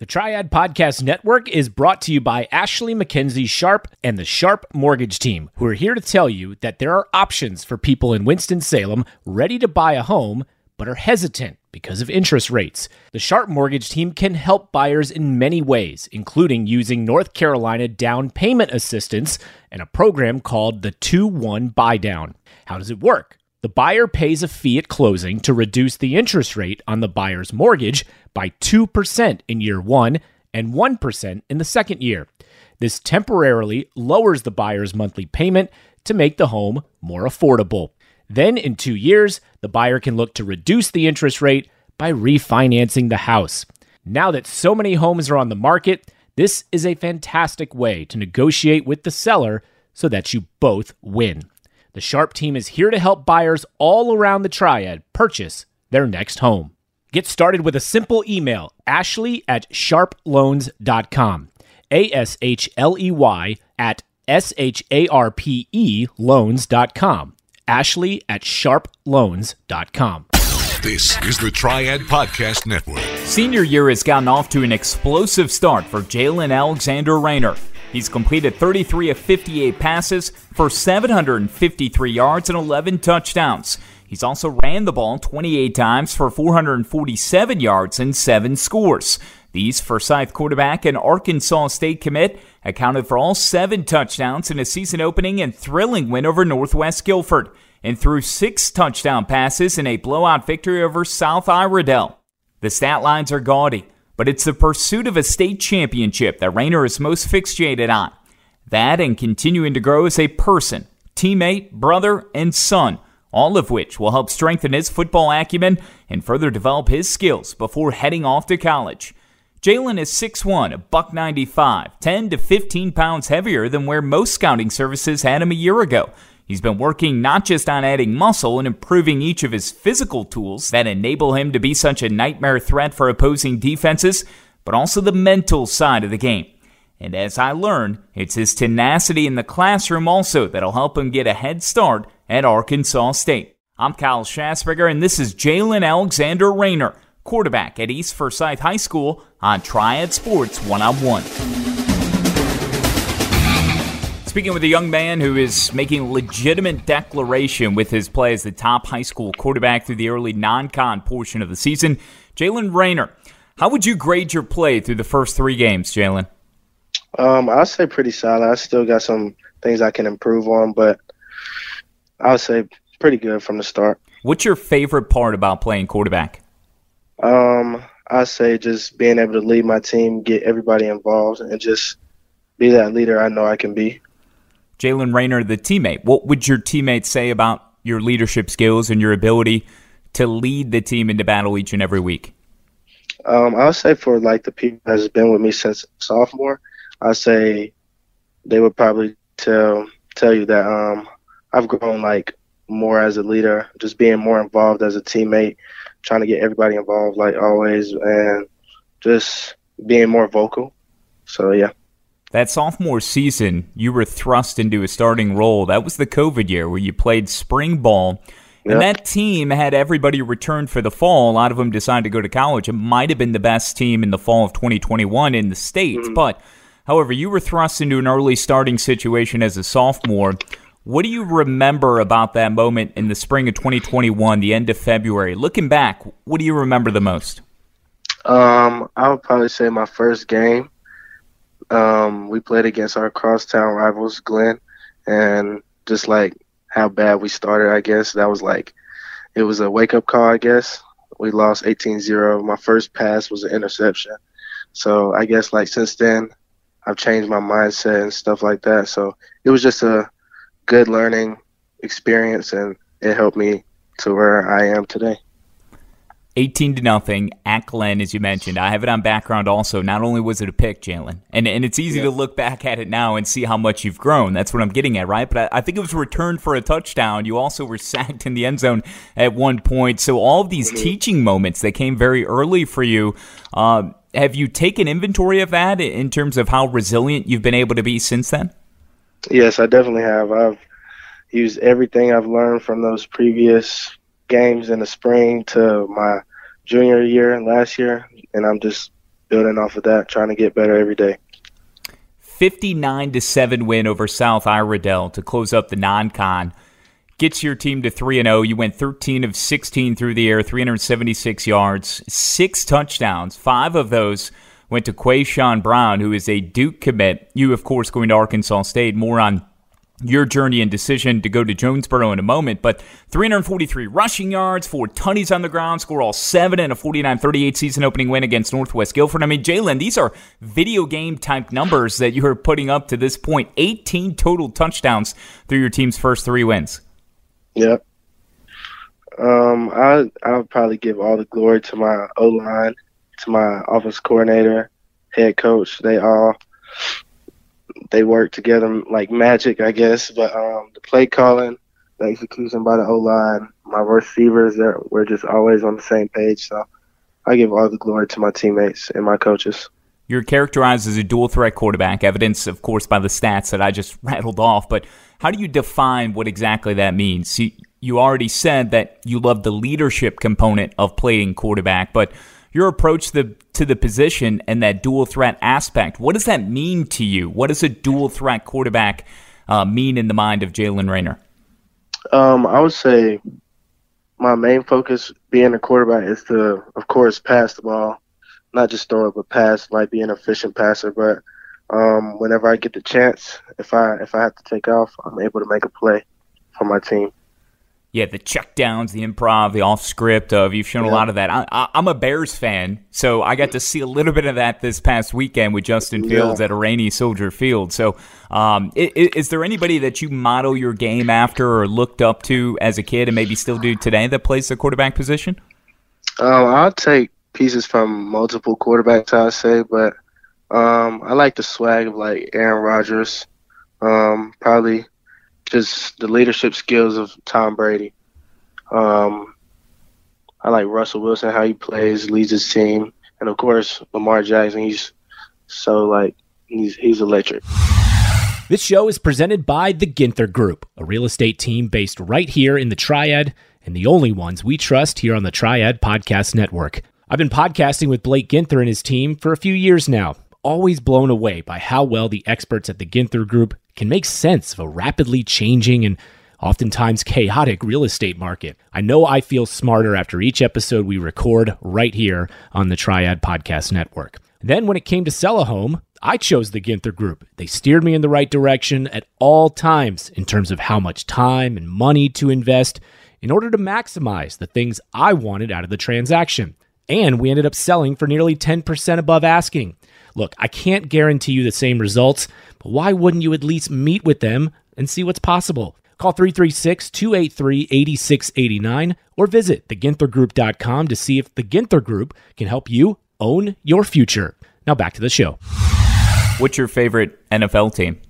The Triad Podcast Network is brought to you by Ashley McKenzie Sharpe and the Sharpe Mortgage Team, who are here to tell you that there are options for people in Winston-Salem ready to buy a home but are hesitant because of interest rates. The Sharpe Mortgage Team can help buyers in many ways, including using North Carolina down payment assistance and a program called the 2 1 Buy Down. How does it work? The buyer pays a fee at closing to reduce the interest rate on the buyer's mortgage by 2% in year one and 1% in the second year. This temporarily lowers the buyer's monthly payment to make the home more affordable. Then, in two years, the buyer can look to reduce the interest rate by refinancing the house. Now that so many homes are on the market, this is a fantastic way to negotiate with the seller so that you both win. The Sharpe team is here to help buyers all around the triad purchase their next home. Get started with a simple email ashley at sharpeloans.com. A S H L E Y at S H A R P E loans.com. Ashley at sharpeloans.com. This is the Triad Podcast Network. Senior year has gotten off to an explosive start for Jaylen Alexander Raynor. He's completed 33 of 58 passes for 753 yards and 11 touchdowns. He's also ran the ball 28 times for 447 yards and 7 scores. These Forsyth quarterback and Arkansas State commit accounted for all seven touchdowns in a season opening and thrilling win over Northwest Guilford, and threw six touchdown passes in a blowout victory over South Iredell. The stat lines are gaudy, but it's the pursuit of a state championship that Raynor is most fixated on. That and continuing to grow as a person, teammate, brother, and son, all of which will help strengthen his football acumen and further develop his skills before heading off to college. Jaylen is 6'1, a buck 95, 10 to 15 pounds heavier than where most scouting services had him a year ago. He's been working not just on adding muscle and improving each of his physical tools that enable him to be such a nightmare threat for opposing defenses, but also the mental side of the game. And as I learn, it's his tenacity in the classroom also that'll help him get a head start at Arkansas State. I'm Kyle Schasberger, and this is Jaylen Alexander Raynor quarterback at East Forsyth High School on Triad Sports One on One. Speaking with a young man who is making legitimate declaration with his play as the top high school quarterback through the early non-con portion of the season, Jaylen Raynor. How would you grade your play through the first three games, Jaylen? Um, I'd say pretty solid. I still got some things I can improve on, but I would say pretty good from the start. What's your favorite part about playing quarterback? Um, I say just being able to lead my team, get everybody involved, and just be that leader I know I can be. Jaylen Raynor, the teammate. What would your teammates say about your leadership skills and your ability to lead the team into battle each and every week? Um, I would say for like the people that's been with me since sophomore, I say they would probably tell tell you that um, I've grown like more as a leader, just being more involved as a teammate, trying to get everybody involved like always, and just being more vocal. So yeah. That sophomore season, you were thrust into a starting role. That was the COVID year where you played spring ball. And that team had everybody returned for the fall. A lot of them decided to go to college. It might have been the best team in the fall of 2021 in the state. Mm-hmm. But, however, you were thrust into an early starting situation as a sophomore. What do you remember about that moment in the spring of 2021, the end of February? Looking back, what do you remember the most? Um, I would probably say my first game um, we played against our crosstown rivals, Glenn, and just like how bad we started, I guess that was like it was a wake up call. I guess we lost 18-0. My first pass was an interception, so I guess like since then I've changed my mindset and stuff like that. So it was just a good learning experience, and it helped me to where I am today. 18 to nothing at Glenn, as you mentioned. I have it on background also. Not only was it a pick, Jaylen, and and it's easy yeah. to look back at it now and see how much you've grown. That's what I'm getting at, right? But I, I, think it was returned for a touchdown. You also were sacked in the end zone at one point. So all of these mm-hmm. teaching moments that came very early for you. Uh, have you taken inventory of that in terms of how resilient you've been able to be since then? Yes, I definitely have. I've used everything I've learned from those previous games in the spring to my junior year and last year, and I'm just building off of that, trying to get better every day. 59 to 7 win over South Iredell to close up the non-con gets your team to 3 and 0. You went 13 of 16 through the air, 376 yards, 6 touchdowns. 5 of those went to Quayshawn Brown, who is a Duke commit. You of course going to Arkansas State. More on your journey and decision to go to Jonesboro in a moment, but 343 rushing yards, four tunnies on the ground, score all seven in a 49-38 season opening win against Northwest Guilford. I mean, Jaylen, these are video game type numbers that you are putting up to this point. 18 total touchdowns through your team's first three wins. Yep. Um, I I would probably give all the glory to my O line, to my office coordinator, head coach. They all they work together like magic, I guess. But um, the play calling, the execution by the O line, my receivers, we're just always on the same page. So I give all the glory to my teammates and my coaches. You're characterized as a dual threat quarterback, evidence, of course, by the stats that I just rattled off. But how do you define what exactly that means? You, you already said that you love the leadership component of playing quarterback, but your approach to the, to the position and that dual threat aspect. What does that mean to you? What does a dual threat quarterback uh, mean in the mind of Jaylen Raynor? Um, I would say my main focus being a quarterback is to, of course, pass the ball, not just throw it, but pass, like be an efficient passer. But um, whenever I get the chance, if I if I have to take off, I'm able to make a play for my team yeah, the check downs, the improv, the off script. Uh, you've shown yeah. a lot of that. I, am a Bears fan, so I got to see a little bit of that this past weekend with Justin Fields yeah. at a rainy Soldier Field. So, um, is, is, there anybody that you model your game after or looked up to as a kid and maybe still do today that plays the quarterback position? Um, I'll take pieces from multiple quarterbacks, I'd say, but um, I like the swag of like Aaron Rodgers. Um, probably just the leadership skills of Tom Brady. Um, I like Russell Wilson, how he plays, leads his team, and of course Lamar Jackson. He's so like he's he's electric. This show is presented by the Ginther Group, a real estate team based right here in the Triad, and the only ones we trust here on the Triad Podcast Network. I've been podcasting with Blake Ginther and his team for a few years now. Always blown away by how well the experts at the Ginther Group can make sense of a rapidly changing and oftentimes chaotic real estate market. I know I feel smarter after each episode we record right here on the Triad Podcast Network. Then, when it came to sell a home, I chose the Ginther Group. They steered me in the right direction at all times in terms of how much time and money to invest in order to maximize the things I wanted out of the transaction. And we ended up selling for nearly 10% above asking. Look, I can't guarantee you the same results, but why wouldn't you at least meet with them and see what's possible? Call 336 283 8689 or visit theginthergroup.com to see if the Ginther Group can help you own your future. Now back to the show. What's your favorite NFL team?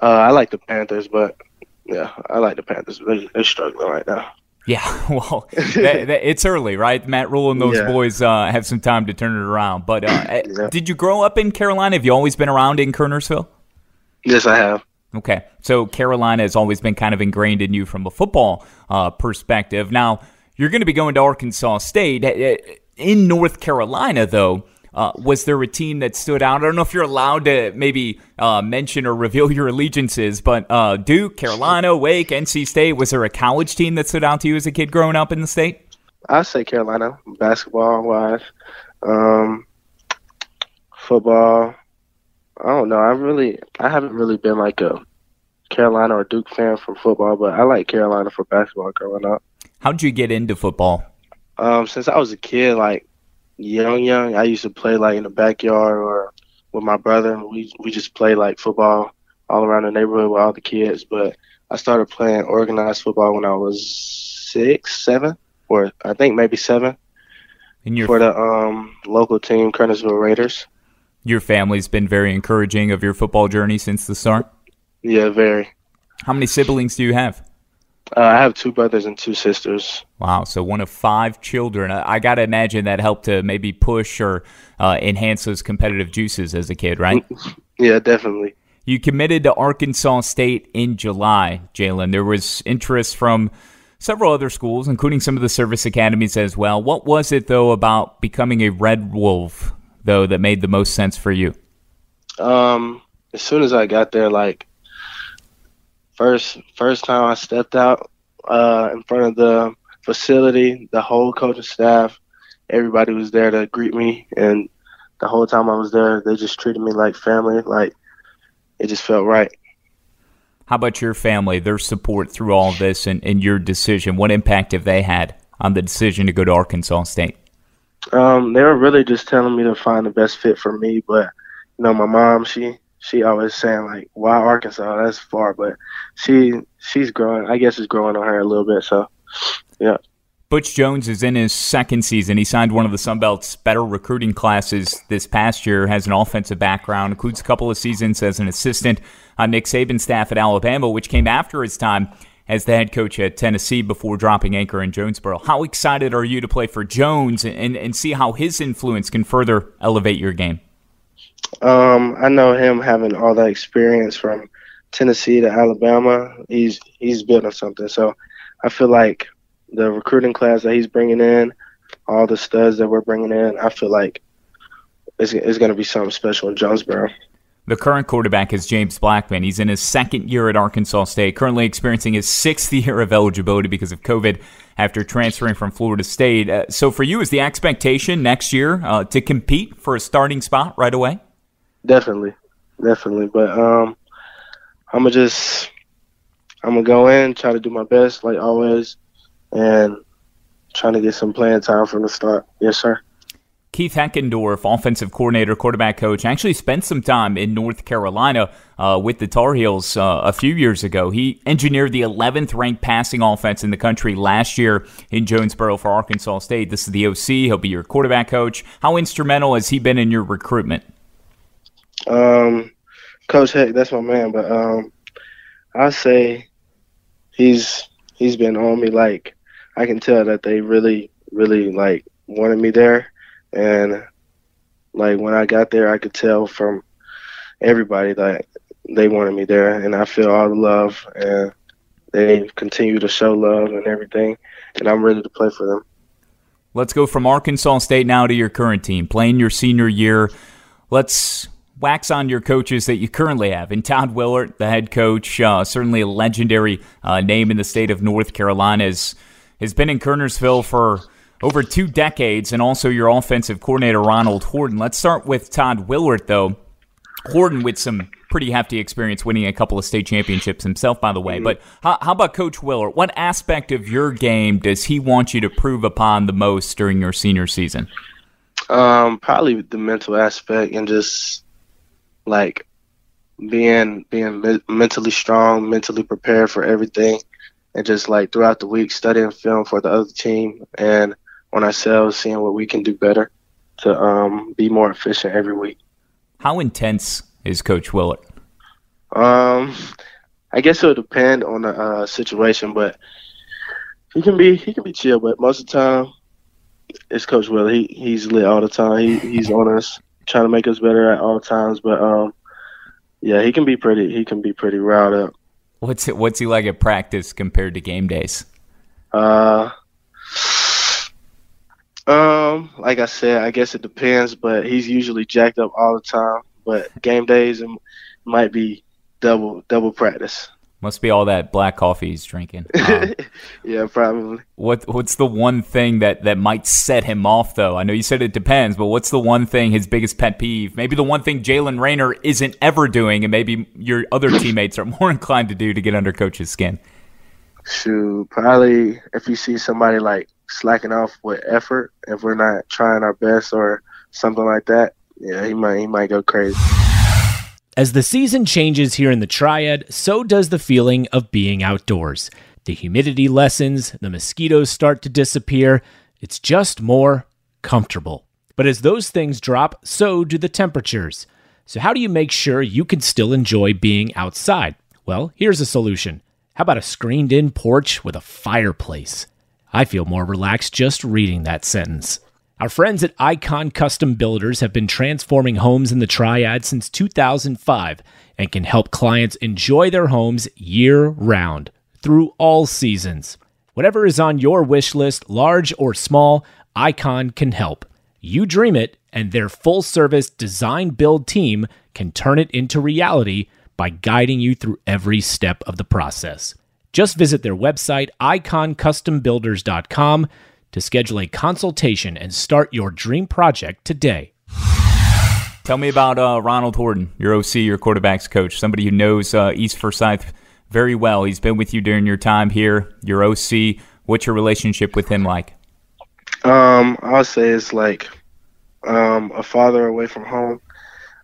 Uh, I like the Panthers, but yeah, I like the Panthers. They're, they're struggling right now. Yeah, well, that, that, it's early, right? Matt Rhule and those yeah. boys uh, have some time to turn it around. But uh, yeah. did you grow up in Carolina? Have you always been around in Kernersville? Yes, I have. Okay, so Carolina has always been kind of ingrained in you from a football uh, perspective. Now you're going to be going to Arkansas State eh, eh, in North Carolina, though. Uh, was there a team that stood out? I don't know if you're allowed to maybe uh, mention or reveal your allegiances, but uh, Duke, Carolina, Wake, NC State. Was there a college team that stood out to you as a kid growing up in the state? I say Carolina, basketball wise, um, football. I don't know. I really, I haven't really been like a Carolina or Duke fan for football, but I like Carolina for basketball growing up. How did you get into football? Um, since I was a kid, like young, young, I used to play like in the backyard or with my brother. We we just play like football all around the neighborhood with all the kids. But I started playing organized football when I was six, seven, or I think maybe seven. And your for the um, local team, Kernersville Raiders. Your family's been very encouraging of your football journey since the start. Yeah, very. How many siblings do you have? Uh, I have two brothers and two sisters. Wow, so one of five children. I, I got to imagine that helped to maybe push or uh, enhance those competitive juices as a kid, right? yeah, definitely. You committed to Arkansas State in July, Jaylen. There was interest from several other schools, including some of the service academies as well. What was it, though, about becoming a Red Wolf though, that made the most sense for you? Um, as soon as I got there, like first first time I stepped out uh, in front of the facility, the whole coaching staff, everybody was there to greet me, and the whole time I was there, they just treated me like family. Like it just felt right. How about your family, their support through all this and, and your decision? What impact have they had on the decision to go to Arkansas State? Um, they were really just telling me to find the best fit for me, but you know, my mom, she she always saying like, "Why Arkansas? That's far." But she she's growing. I guess it's growing on her a little bit. So, yeah. Butch Jones is in his second season. He signed one of the Sun Belt's better recruiting classes this past year, has an offensive background, includes a couple of seasons as an assistant on Nick Saban's staff at Alabama, which came after his time as the head coach at Tennessee before dropping anchor in Jonesboro. How excited are you to play for Jones and, and see how his influence can further elevate your game? Um, I know him having all that experience from Tennessee to Alabama. He's he's building something. So I feel like the recruiting class that he's bringing in, all the studs that we're bringing in, I feel like it's, it's going to be something special in Jonesboro. The current quarterback is James Blackman. He's in his second year at Arkansas State, currently experiencing his sixth year of eligibility because of COVID after transferring from Florida State. Uh, so, for you, is the expectation next year uh, to compete for a starting spot right away? Definitely, definitely. But um, I'm gonna just I'm gonna go in, try to do my best like always, and trying to get some playing time from the start. Yes, sir. Keith Heckendorf, offensive coordinator, quarterback coach, actually spent some time in North Carolina uh, with the Tar Heels uh, a few years ago. He engineered the 11th ranked passing offense in the country last year in Jonesboro for Arkansas State. This is the OC. He'll be your quarterback coach. How instrumental has he been in your recruitment? Um, Coach Heck, that's my man. But um, I say he's he's been on me. Like I can tell that they really, really like wanted me there, and like when I got there, I could tell from everybody that they wanted me there, and I feel all the love, and they continue to show love and everything, and I'm ready to play for them. Let's go from Arkansas State now to your current team, playing your senior year. Let's wax on your coaches that you currently have. And Todd Willert, the head coach, uh, certainly a legendary uh, name in the state of North Carolina, has, has been in Kernersville for over two decades, and also your offensive coordinator, Ronald Horton. Let's start with Todd Willert, though. Horton with some pretty hefty experience winning a couple of state championships himself, by the way. But how, how, about Coach Willert? What aspect of your game does he want you to prove upon the most during your senior season? Um, probably the mental aspect and just like being being me- mentally strong, mentally prepared for everything, and just like throughout the week studying film for the other team and on ourselves, seeing what we can do better to um, be more efficient every week. How intense is Coach Willert? Um, I guess it'll depend on the uh, situation, but he can be he can be chill. But most of the time, it's Coach Willert. He he's lit all the time. He he's on us trying to make us better at all times. But um, yeah, he can be pretty. He can be pretty riled up. What's it, what's he like at practice compared to game days? Uh, um, like I said, I guess it depends, but he's usually jacked up all the time. But game days it might be double double practice. Must be all that black coffee he's drinking. Um, yeah, probably. What What's the one thing that, that might set him off, though? I know you said it depends, but what's the one thing, his biggest pet peeve? Maybe the one thing Jaylen Raynor isn't ever doing, and maybe your other teammates are more inclined to do to get under coach's skin? Shoot, probably if you see somebody like slacking off with effort, if we're not trying our best or something like that, yeah, he might he might go crazy. As the season changes here in the Triad, so does the feeling of being outdoors. The humidity lessens, the mosquitoes start to disappear. It's just more comfortable. But as those things drop, so do the temperatures. So, how do you make sure you can still enjoy being outside? Well, here's a solution. How about a screened in porch with a fireplace? I feel more relaxed just reading that sentence. Our friends at Icon Custom Builders have been transforming homes in the Triad since 2005 and can help clients enjoy their homes year round through all seasons. Whatever is on your wish list, large or small, Icon can help. You dream it, and their full service design build team can turn it into reality by guiding you through every step of the process. Just visit their website, iconcustombuilders.com, to schedule a consultation and start your dream project today. Tell me about uh, Ronald Horton, your OC, your quarterback's coach, somebody who knows uh, East Forsyth very well. He's been with you during your time here, your OC. What's your relationship with him like? Um, I'll say it's like um, a father away from home.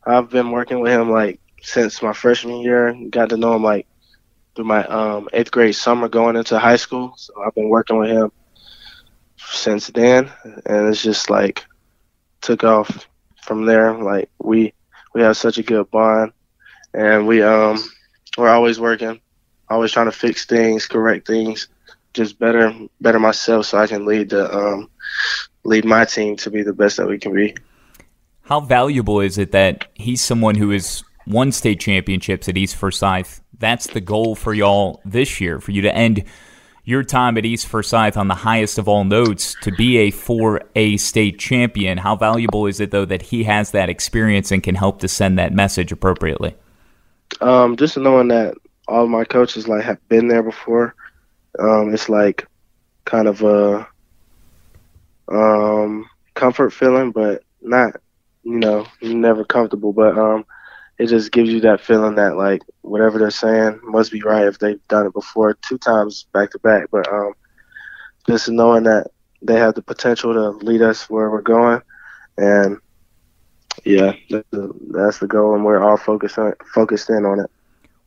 I've been working with him like since my freshman year. Got to know him like through my um, eighth grade summer going into high school. So I've been working with him since then, and it's just like took off from there. Like we we have such a good bond, and we um we're always working, always trying to fix things, correct things, just better better myself so I can lead the um lead my team to be the best that we can be. How valuable is it that he's someone who has won state championships at East Forsyth? That's the goal for y'all this year, for you to end your time at East Forsyth on the highest of all notes to be a 4A state champion. How valuable is it, though, that he has that experience and can help to send that message appropriately? Um, just knowing that all my coaches like have been there before, um, it's like kind of a um, comfort feeling, but not, you know, never comfortable. But um, it just gives you that feeling that like whatever they're saying must be right if they've done it before two times back to back. But um, just knowing that they have the potential to lead us where we're going, and yeah, that's the, that's the goal, and we're all focused on focused in on it.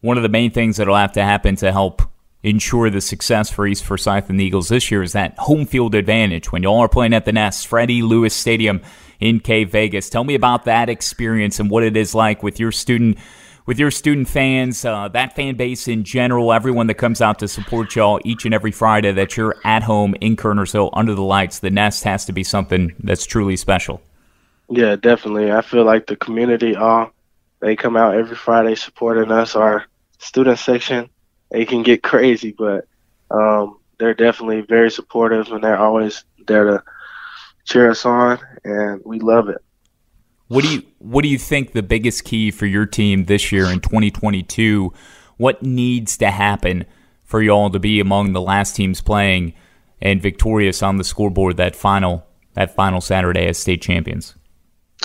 One of the main things that'll have to happen to help ensure the success for East Forsyth and the Eagles this year is that home field advantage. When y'all are playing at the Nest, Freddie Lewis Stadium in K Vegas, tell me about that experience and what it is like with your student. With your student fans, uh, that fan base in general, everyone that comes out to support y'all each and every Friday that you're at home in Kernersville under the lights, the Nest has to be something that's truly special. Yeah, definitely. I feel like the community all they come out every Friday supporting us. Our student section it can get crazy, but um, they're definitely very supportive and they're always there to cheer us on, and we love it. What do you What do you think the biggest key for your team this year in 2022? What needs to happen for y'all to be among the last teams playing and victorious on the scoreboard that final that final Saturday as state champions?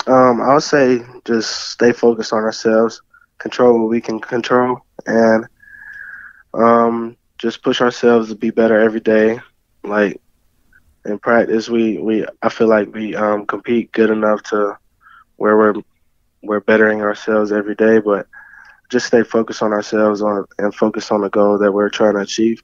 Um, I would say just stay focused on ourselves, control what we can control, and um, just push ourselves to be better every day. Like in practice, we, we I feel like we um, compete good enough to where we're we're bettering ourselves every day, but just stay focused on ourselves on and focus on the goal that we're trying to achieve.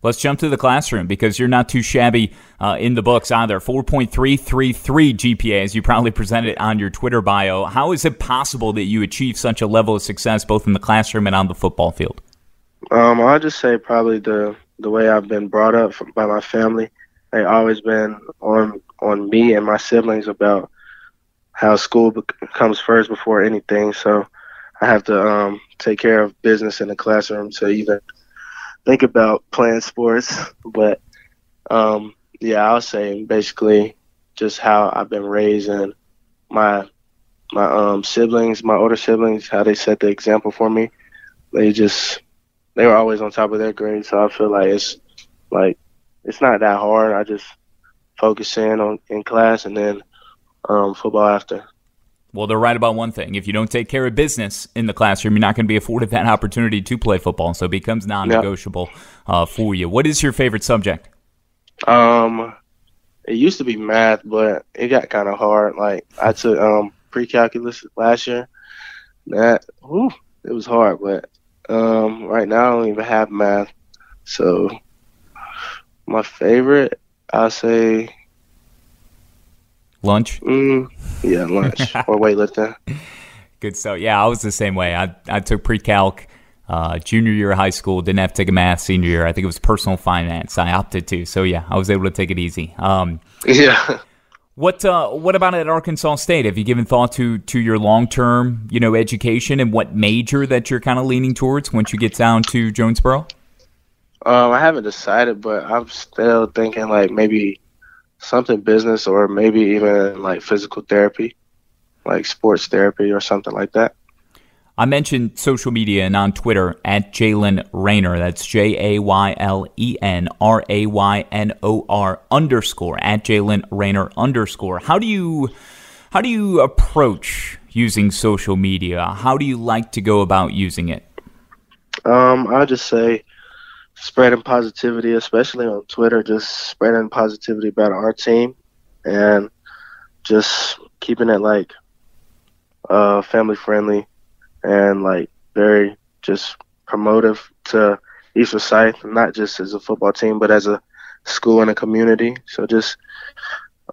Let's jump to the classroom because you're not too shabby uh, in the books either. 4.333 GPA, as you probably presented on your Twitter bio. How is it possible that you achieve such a level of success both in the classroom and on the football field? Um, I'll just say probably the the way I've been brought up by my family. They always been on on me and my siblings about how school comes first before anything. So I have to um, take care of business in the classroom to even think about playing sports. But um, yeah, I'll say basically just how I've been raised and my my um, siblings, my older siblings, how they set the example for me. They just they were always on top of their grade, so I feel like it's like it's not that hard. I just focus in on in class and then um, football after. Well, they're right about one thing. If you don't take care of business in the classroom, you're not going to be afforded that opportunity to play football. So it becomes non-negotiable yep. uh, for you. What is your favorite subject? Um, it used to be math, but it got kind of hard. Like I took um pre-calculus last year. That whew, it was hard, but um, right now, I don't even have math. So, my favorite, I'll say lunch. Mm, yeah, lunch or weightlifting. Good stuff. Yeah, I was the same way. I I took pre-calc. Uh, junior year of high school, didn't have to take a math. Senior year, I think it was personal finance. I opted to, so yeah, I was able to take it easy. Um, yeah. What uh, what about at Arkansas State? Have you given thought to to your long term, you know, education and what major that you're kind of leaning towards once you get down to Jonesboro? Um, I haven't decided, but I'm still thinking like maybe something business or maybe even like physical therapy. like sports therapy or something like that. I mentioned social media and on Twitter at Jaylen Raynor. That's J A Y L E N R A Y N O R underscore at Jaylen Raynor underscore. How do you how do you approach using social media? How do you like to go about using it? Um, I just say spreading positivity, especially on Twitter, just spreading positivity about our team and just keeping it like uh, family friendly and like very just promotive to East Forsyth, not just as a football team, but as a school and a community. So just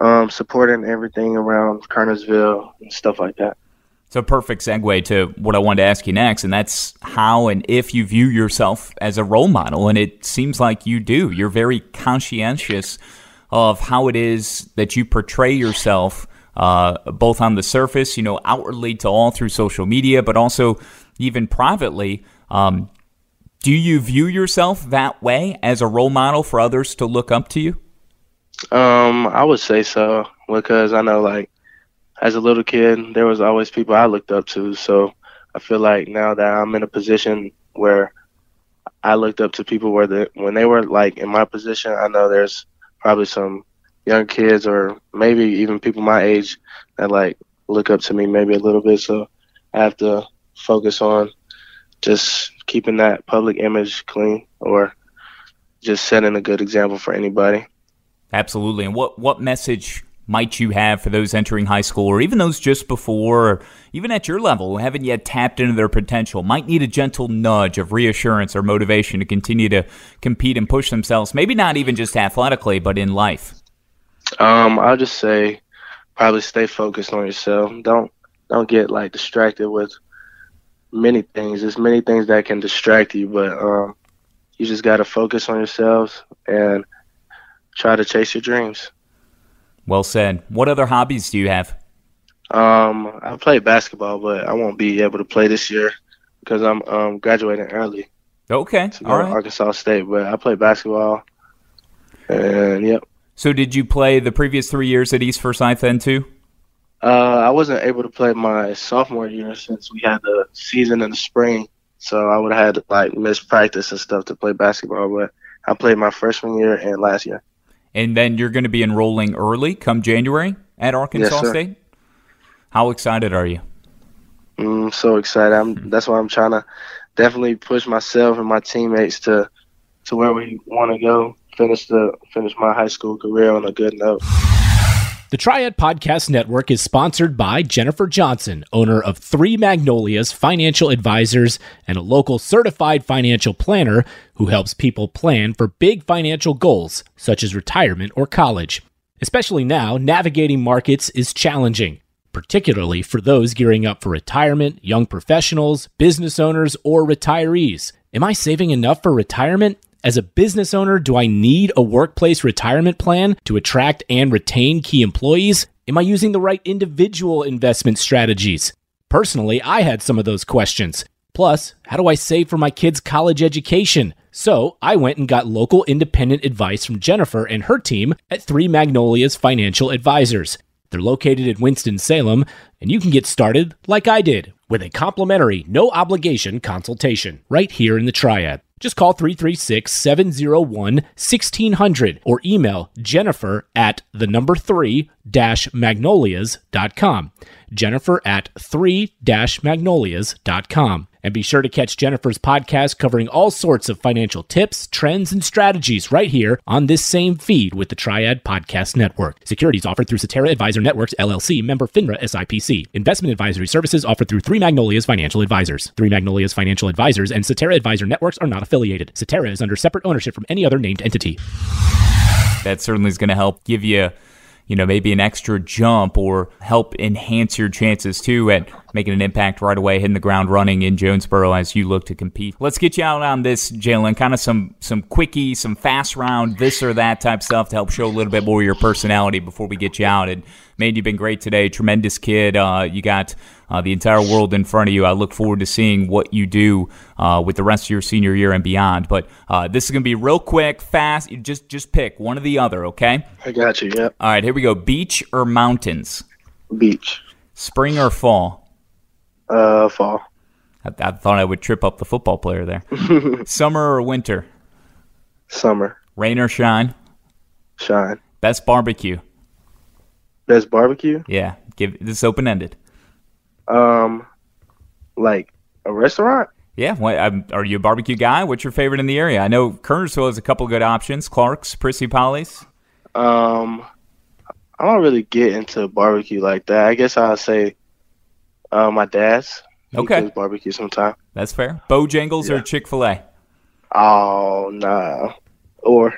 um, supporting everything around Kernersville and stuff like that. It's a perfect segue to what I wanted to ask you next, and that's how and if you view yourself as a role model. And it seems like you do. You're very conscientious of how it is that you portray yourself uh, both on the surface, you know, outwardly to all through social media, but also even privately. Um, do you view yourself that way as a role model for others to look up to you? Um, I would say so because I know, like, as a little kid, there was always people I looked up to. So I feel like now that I'm in a position where I looked up to people where the when they were like in my position, I know there's probably some young kids or maybe even people my age that like look up to me maybe a little bit. So I have to focus on just keeping that public image clean or just setting a good example for anybody. Absolutely. And what what message might you have for those entering high school or even those just before or even at your level who haven't yet tapped into their potential might need a gentle nudge of reassurance or motivation to continue to compete and push themselves maybe not even just athletically but in life um, I'll just say probably stay focused on yourself. Don't don't get like distracted with many things. There's many things that can distract you, but um, you just got to focus on yourselves and try to chase your dreams. Well said. What other hobbies do you have? Um, I play basketball, but I won't be able to play this year because I'm um, graduating early. Okay, all right. Arkansas State, but I play basketball, and yep. So did you play the previous three years at East Forsyth then too? Uh, I wasn't able to play my sophomore year since we had the season in the spring, so I would have had like missed practice and stuff to play basketball. But I played my freshman year and last year. And then you're going to be enrolling early come January at Arkansas yes, State. How excited are you? I'm so excited. I'm, mm-hmm. That's why I'm trying to definitely push myself and my teammates to to where we want to go finish the finish my high school career on a good note. The Triad Podcast Network is sponsored by Jennifer Johnson, owner of Three Magnolias Financial Advisors and a local certified financial planner who helps people plan for big financial goals such as retirement or college. Especially now, navigating markets is challenging, particularly for those gearing up for retirement, young professionals, business owners, or retirees. Am I saving enough for retirement? As a business owner, do I need a workplace retirement plan to attract and retain key employees? Am I using the right individual investment strategies? Personally, I had some of those questions. Plus, how do I save for my kids' college education? So I went and got local independent advice from Jennifer and her team at Three Magnolias Financial Advisors. They're located in Winston-Salem, and you can get started like I did with a complimentary, no obligation consultation right here in the Triad. Just call 336 701 1600 or email Jennifer at the number three dash magnolias.com. Jennifer at three dash magnolias.com. And be sure to catch Jennifer's podcast covering all sorts of financial tips, trends, and strategies right here on this same feed with the Triad Podcast Network. Securities offered through Cetera Advisor Networks, LLC, member FINRA SIPC. Investment advisory services offered through Three Magnolias Financial Advisors. Three Magnolias Financial Advisors and Cetera Advisor Networks are not affiliated. Cetera is under separate ownership from any other named entity. That certainly is going to help give you you know, maybe an extra jump or help enhance your chances too at making an impact right away, hitting the ground running in Jonesboro as you look to compete. Let's get you out on this, Jaylen. Kind of some some quickie, some fast round, this or that type stuff to help show a little bit more of your personality before we get you out. And man, you've been great today. Tremendous kid. Uh, you got uh, the entire world in front of you. I look forward to seeing what you do uh, with the rest of your senior year and beyond. But uh, this is going to be real quick, fast. You just just pick one or the other. Okay. I got you. Yep. All right. Here we go. Beach or mountains? Beach. Spring or fall? Uh, fall. I, I thought I would trip up the football player there. Summer or winter? Summer. Rain or shine? Shine. Best barbecue? Best barbecue? Yeah, give this open ended. Um, like a restaurant? Yeah, what, um, are you a barbecue guy? What's your favorite in the area? I know Kernersville has a couple good options. Clark's, Prissy Polly's. Um, I don't really get into barbecue like that. I guess I'll say uh, my dad's. He Okay. barbecue sometime. That's fair. Bojangles or Chick Fil A? Oh no. Or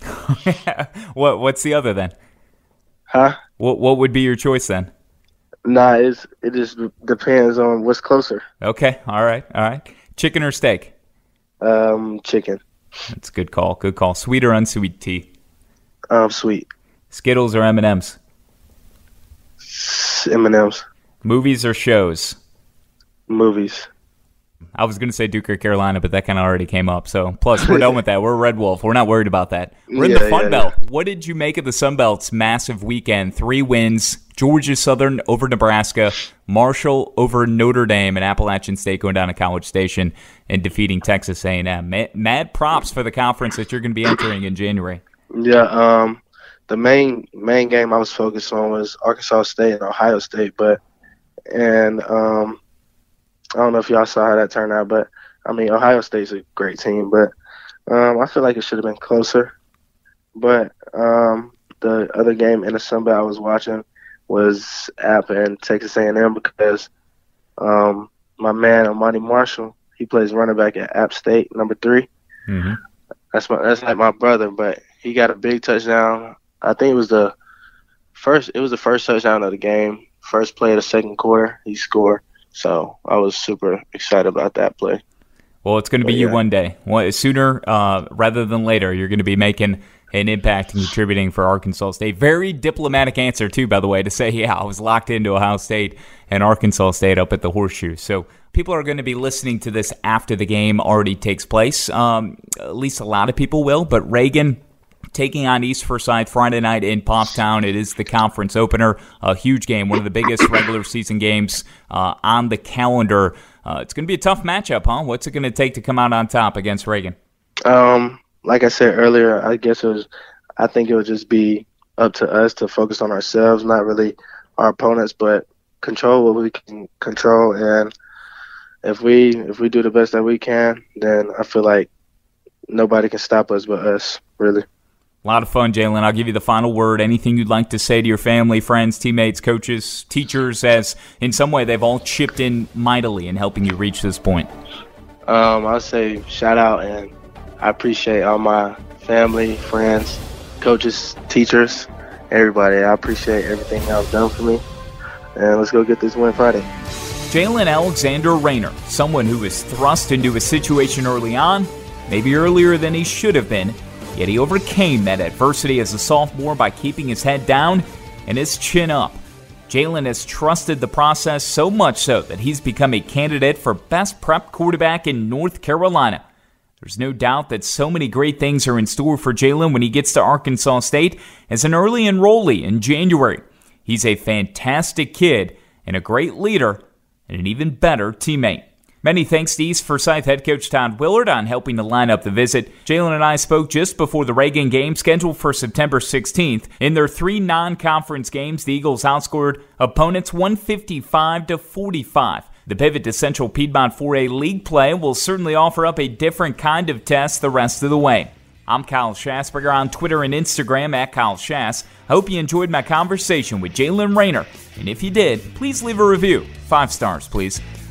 what? What's the other then? huh? What What would be your choice then? Nah, it's it just depends on what's closer. Okay, all right, all right. Chicken or steak? Um, chicken. That's a good call. Good call. Sweet or unsweet tea? Um, sweet. Skittles or M and M's? M and M's. Movies or shows? Movies. I was going to say Duke or Carolina, but that kind of already came up. So, plus, we're done with that. We're Red Wolf. We're not worried about that. We're in the Yeah, Fun yeah, Belt. What did you make of the Sun Belt's massive weekend? Three wins: Georgia Southern over Nebraska, Marshall over Notre Dame, and Appalachian State going down to College Station and defeating Texas A&M. Mad props for the conference that you're going to be entering in January. Yeah. Um, the main main game I was focused on was Arkansas State and Ohio State, but and um, I don't know if y'all saw how that turned out, but I mean Ohio State's a great team, but um, I feel like it should have been closer. But um, the other game in the Sun Belt I was watching was App and Texas A&M because um, my man Ahmani Marshall he plays running back at App State, number three. Mm-hmm. That's my that's like my brother, but he got a big touchdown. I think it was the first it was the first touchdown of the game. First play of the second quarter, he scored. So I was super excited about that play. Well, it's going to be But, you yeah. one day. Well, sooner uh, rather than later, you're going to be making an impact and contributing for Arkansas State. Very diplomatic answer, too, by the way, to say, yeah, I was locked into Ohio State and Arkansas State up at the horseshoe. So people are going to be listening to this after the game already takes place. Um, at least a lot of people will. But Reagan taking on East Forsyth Friday night in Pfafftown. It is the conference opener, a huge game, one of the biggest regular season games uh, on the calendar. Uh, it's going to be a tough matchup, huh? What's it going to take to come out on top against Reagan? Um, like I said earlier, I guess it was I think it would just be up to us to focus on ourselves, not really our opponents, but control what we can control and if we if we do the best that we can, then I feel like nobody can stop us but us, really. A lot of fun, Jaylen. I'll give you the final word. Anything you'd like to say to your family, friends, teammates, coaches, teachers, as in some way they've all chipped in mightily in helping you reach this point? Um, I'll say shout out and I appreciate all my family, friends, coaches, teachers, everybody. I appreciate everything y'all done for me. And let's go get this win Friday. Jaylen Alexander Raynor, someone who was thrust into a situation early on, maybe earlier than he should have been, yet he overcame that adversity as a sophomore by keeping his head down and his chin up. Jaylen has trusted the process so much so that he's become a candidate for best prep quarterback in North Carolina. There's no doubt that so many great things are in store for Jaylen when he gets to Arkansas State as an early enrollee in January. He's a fantastic kid and a great leader and an even better teammate. Many thanks to East Forsyth head coach Todd Willert on helping to line up the visit. Jaylen and I spoke just before the Reagan game scheduled for September 16th. In their three non-conference games, the Eagles outscored opponents 155 to 45. The pivot to Central Piedmont 4A league play will certainly offer up a different kind of test the rest of the way. I'm Kyle Schasberger on Twitter and Instagram at Kyle Shass. I hope you enjoyed my conversation with Jaylen Raynor. And if you did, please leave a review. Five stars, please.